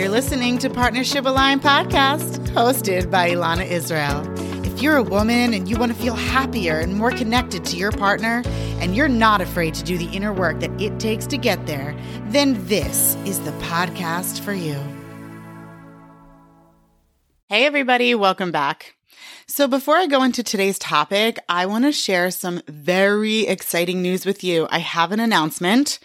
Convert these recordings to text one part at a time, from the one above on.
You're listening to Partnership Aligned Podcast, hosted by Elana Israel. If you're a woman and you want to feel happier and more connected to your partner, and you're not afraid to do the inner work that it takes to get there, then this is the podcast for you. Hey, everybody, welcome back. So, before I go into today's topic, I want to share some very exciting news with you. I have an announcement.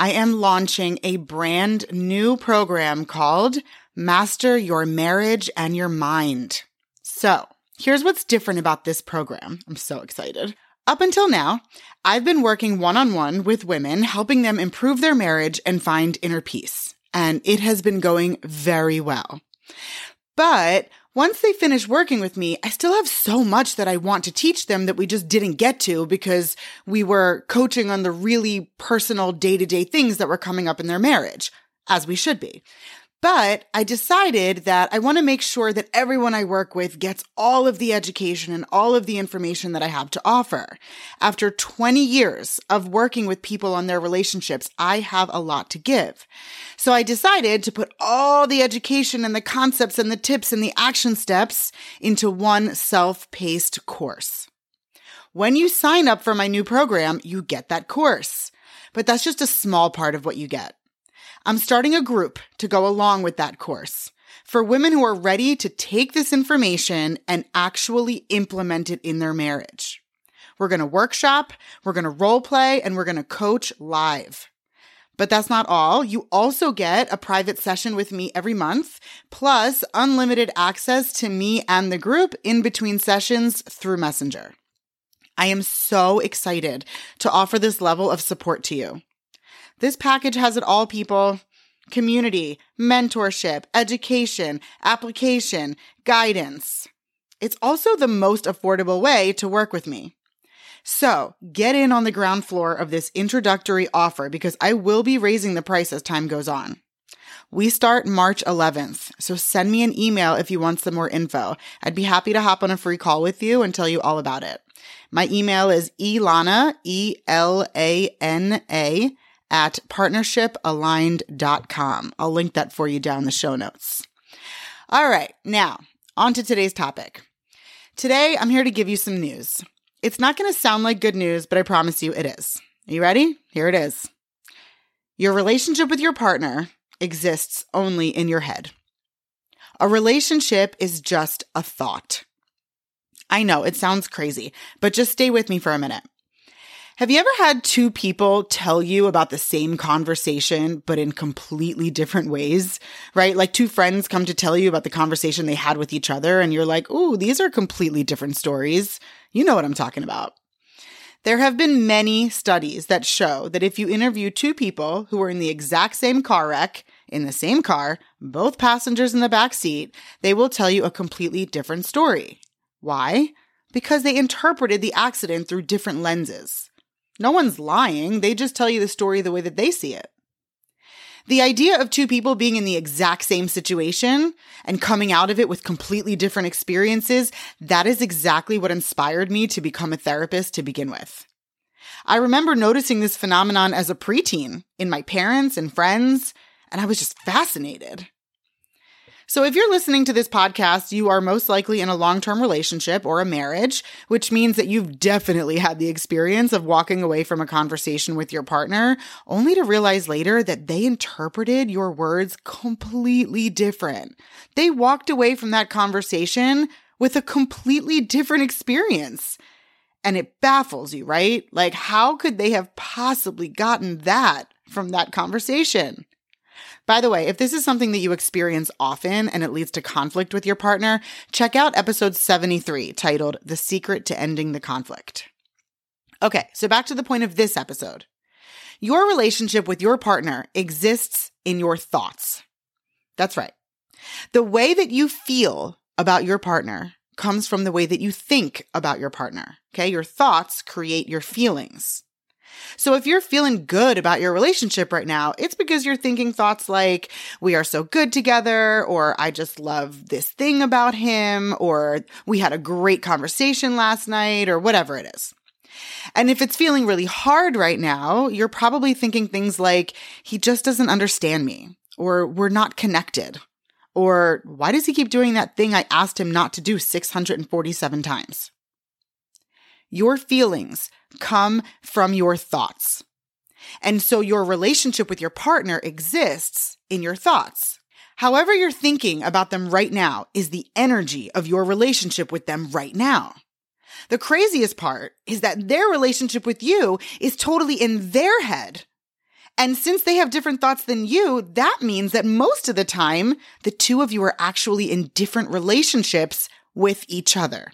I am launching a brand new program called Master Your Marriage and Your Mind. So here's what's different about this program. I'm so excited. Up until now, I've been working one on one with women, helping them improve their marriage and find inner peace. And it has been going very well. But once they finish working with me, I still have so much that I want to teach them that we just didn't get to because we were coaching on the really personal day to day things that were coming up in their marriage, as we should be. But I decided that I want to make sure that everyone I work with gets all of the education and all of the information that I have to offer. After 20 years of working with people on their relationships, I have a lot to give. So I decided to put all the education and the concepts and the tips and the action steps into one self-paced course. When you sign up for my new program, you get that course. But that's just a small part of what you get. I'm starting a group to go along with that course for women who are ready to take this information and actually implement it in their marriage. We're going to workshop, we're going to role play, and we're going to coach live. But that's not all. You also get a private session with me every month, plus unlimited access to me and the group in between sessions through Messenger. I am so excited to offer this level of support to you. This package has it all, people community, mentorship, education, application, guidance. It's also the most affordable way to work with me. So get in on the ground floor of this introductory offer because I will be raising the price as time goes on. We start March 11th, so send me an email if you want some more info. I'd be happy to hop on a free call with you and tell you all about it. My email is elana, E L A N A, at partnershipaligned.com. I'll link that for you down the show notes. All right, now on to today's topic. Today, I'm here to give you some news. It's not going to sound like good news, but I promise you it is. Are you ready? Here it is. Your relationship with your partner exists only in your head. A relationship is just a thought. I know it sounds crazy, but just stay with me for a minute. Have you ever had two people tell you about the same conversation, but in completely different ways, right? Like two friends come to tell you about the conversation they had with each other, and you're like, ooh, these are completely different stories. You know what I'm talking about. There have been many studies that show that if you interview two people who were in the exact same car wreck, in the same car, both passengers in the back seat, they will tell you a completely different story. Why? Because they interpreted the accident through different lenses. No one's lying. They just tell you the story the way that they see it. The idea of two people being in the exact same situation and coming out of it with completely different experiences, that is exactly what inspired me to become a therapist to begin with. I remember noticing this phenomenon as a preteen in my parents and friends, and I was just fascinated. So, if you're listening to this podcast, you are most likely in a long term relationship or a marriage, which means that you've definitely had the experience of walking away from a conversation with your partner only to realize later that they interpreted your words completely different. They walked away from that conversation with a completely different experience. And it baffles you, right? Like, how could they have possibly gotten that from that conversation? By the way, if this is something that you experience often and it leads to conflict with your partner, check out episode 73 titled The Secret to Ending the Conflict. Okay, so back to the point of this episode. Your relationship with your partner exists in your thoughts. That's right. The way that you feel about your partner comes from the way that you think about your partner. Okay. Your thoughts create your feelings. So if you're feeling good about your relationship right now, it's because you're thinking thoughts like, we are so good together, or I just love this thing about him, or we had a great conversation last night, or whatever it is. And if it's feeling really hard right now, you're probably thinking things like, he just doesn't understand me, or we're not connected, or why does he keep doing that thing I asked him not to do 647 times? Your feelings come from your thoughts. And so your relationship with your partner exists in your thoughts. However, you're thinking about them right now is the energy of your relationship with them right now. The craziest part is that their relationship with you is totally in their head. And since they have different thoughts than you, that means that most of the time, the two of you are actually in different relationships with each other.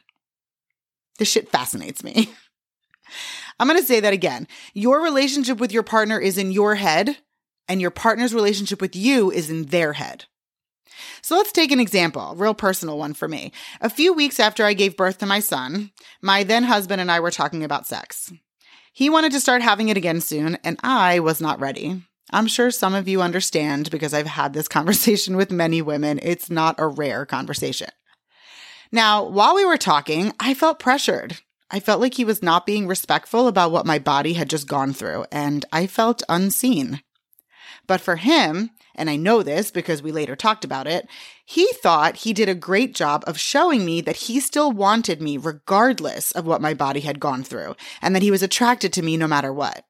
This shit fascinates me. I'm going to say that again. Your relationship with your partner is in your head, and your partner's relationship with you is in their head. So let's take an example, real personal one for me. A few weeks after I gave birth to my son, my then husband and I were talking about sex. He wanted to start having it again soon, and I was not ready. I'm sure some of you understand because I've had this conversation with many women. It's not a rare conversation. Now, while we were talking, I felt pressured. I felt like he was not being respectful about what my body had just gone through, and I felt unseen. But for him, and I know this because we later talked about it, he thought he did a great job of showing me that he still wanted me regardless of what my body had gone through, and that he was attracted to me no matter what.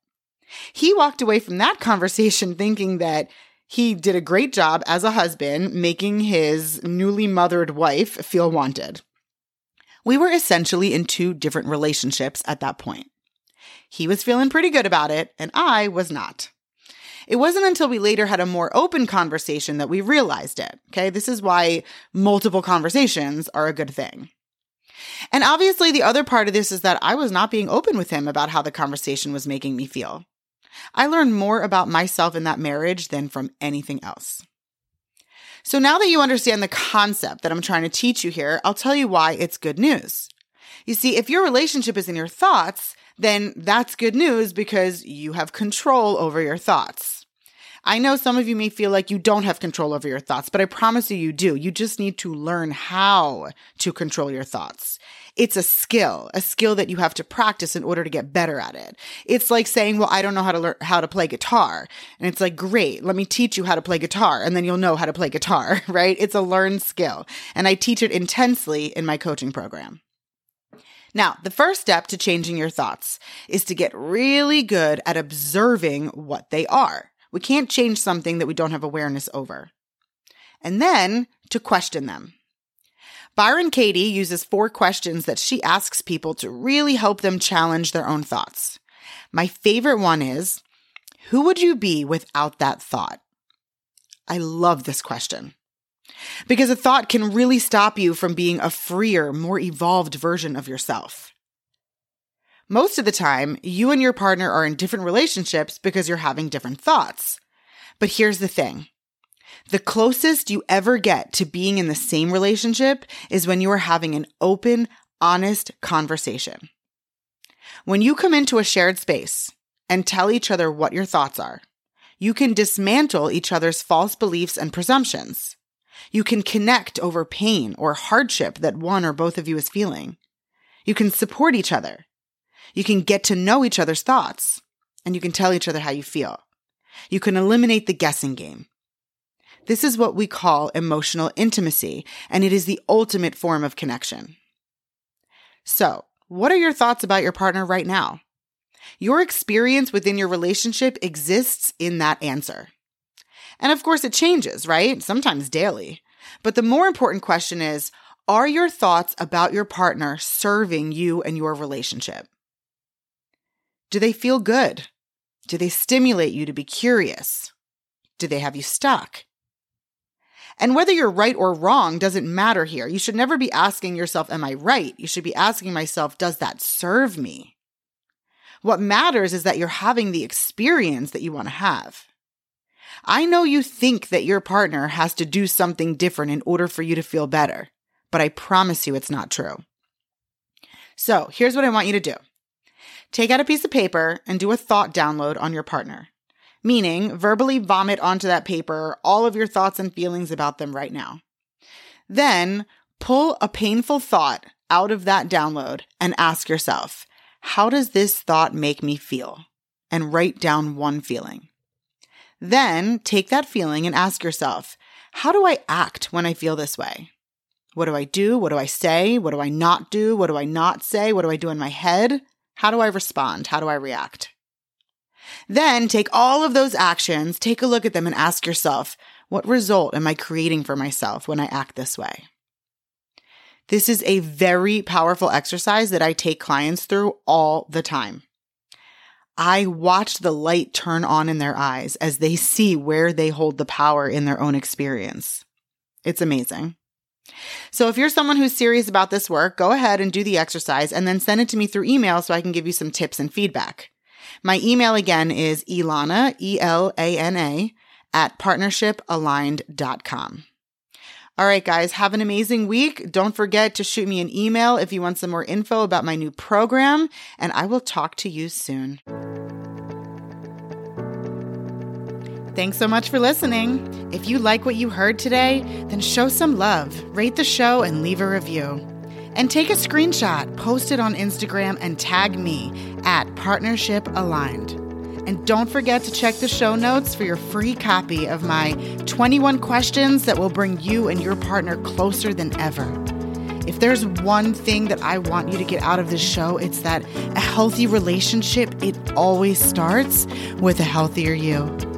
He walked away from that conversation thinking that he did a great job as a husband making his newly mothered wife feel wanted. We were essentially in two different relationships at that point. He was feeling pretty good about it, and I was not. It wasn't until we later had a more open conversation that we realized it. Okay. This is why multiple conversations are a good thing. And obviously, the other part of this is that I was not being open with him about how the conversation was making me feel. I learned more about myself in that marriage than from anything else. So now that you understand the concept that I'm trying to teach you here, I'll tell you why it's good news. You see, if your relationship is in your thoughts, then that's good news because you have control over your thoughts. I know some of you may feel like you don't have control over your thoughts, but I promise you, you do. You just need to learn how to control your thoughts. It's a skill, a skill that you have to practice in order to get better at it. It's like saying, well, I don't know how to learn how to play guitar. And it's like, great, let me teach you how to play guitar and then you'll know how to play guitar, right? It's a learned skill. And I teach it intensely in my coaching program. Now, the first step to changing your thoughts is to get really good at observing what they are. We can't change something that we don't have awareness over. And then to question them. Byron Katie uses four questions that she asks people to really help them challenge their own thoughts. My favorite one is Who would you be without that thought? I love this question. Because a thought can really stop you from being a freer, more evolved version of yourself. Most of the time, you and your partner are in different relationships because you're having different thoughts. But here's the thing. The closest you ever get to being in the same relationship is when you are having an open, honest conversation. When you come into a shared space and tell each other what your thoughts are, you can dismantle each other's false beliefs and presumptions. You can connect over pain or hardship that one or both of you is feeling. You can support each other. You can get to know each other's thoughts and you can tell each other how you feel. You can eliminate the guessing game. This is what we call emotional intimacy, and it is the ultimate form of connection. So, what are your thoughts about your partner right now? Your experience within your relationship exists in that answer. And of course, it changes, right? Sometimes daily. But the more important question is Are your thoughts about your partner serving you and your relationship? Do they feel good? Do they stimulate you to be curious? Do they have you stuck? And whether you're right or wrong doesn't matter here. You should never be asking yourself, Am I right? You should be asking myself, Does that serve me? What matters is that you're having the experience that you want to have. I know you think that your partner has to do something different in order for you to feel better, but I promise you it's not true. So here's what I want you to do take out a piece of paper and do a thought download on your partner, meaning verbally vomit onto that paper all of your thoughts and feelings about them right now. Then pull a painful thought out of that download and ask yourself, how does this thought make me feel? And write down one feeling. Then take that feeling and ask yourself, how do I act when I feel this way? What do I do? What do I say? What do I not do? What do I not say? What do I do in my head? How do I respond? How do I react? Then take all of those actions, take a look at them and ask yourself, what result am I creating for myself when I act this way? This is a very powerful exercise that I take clients through all the time. I watch the light turn on in their eyes as they see where they hold the power in their own experience. It's amazing. So if you're someone who's serious about this work, go ahead and do the exercise and then send it to me through email so I can give you some tips and feedback. My email again is Elana, E L A N A, at partnershipaligned.com. All right, guys, have an amazing week. Don't forget to shoot me an email if you want some more info about my new program, and I will talk to you soon. Thanks so much for listening. If you like what you heard today, then show some love, rate the show, and leave a review. And take a screenshot, post it on Instagram, and tag me at Partnership Aligned. And don't forget to check the show notes for your free copy of my 21 questions that will bring you and your partner closer than ever. If there's one thing that I want you to get out of this show, it's that a healthy relationship, it always starts with a healthier you.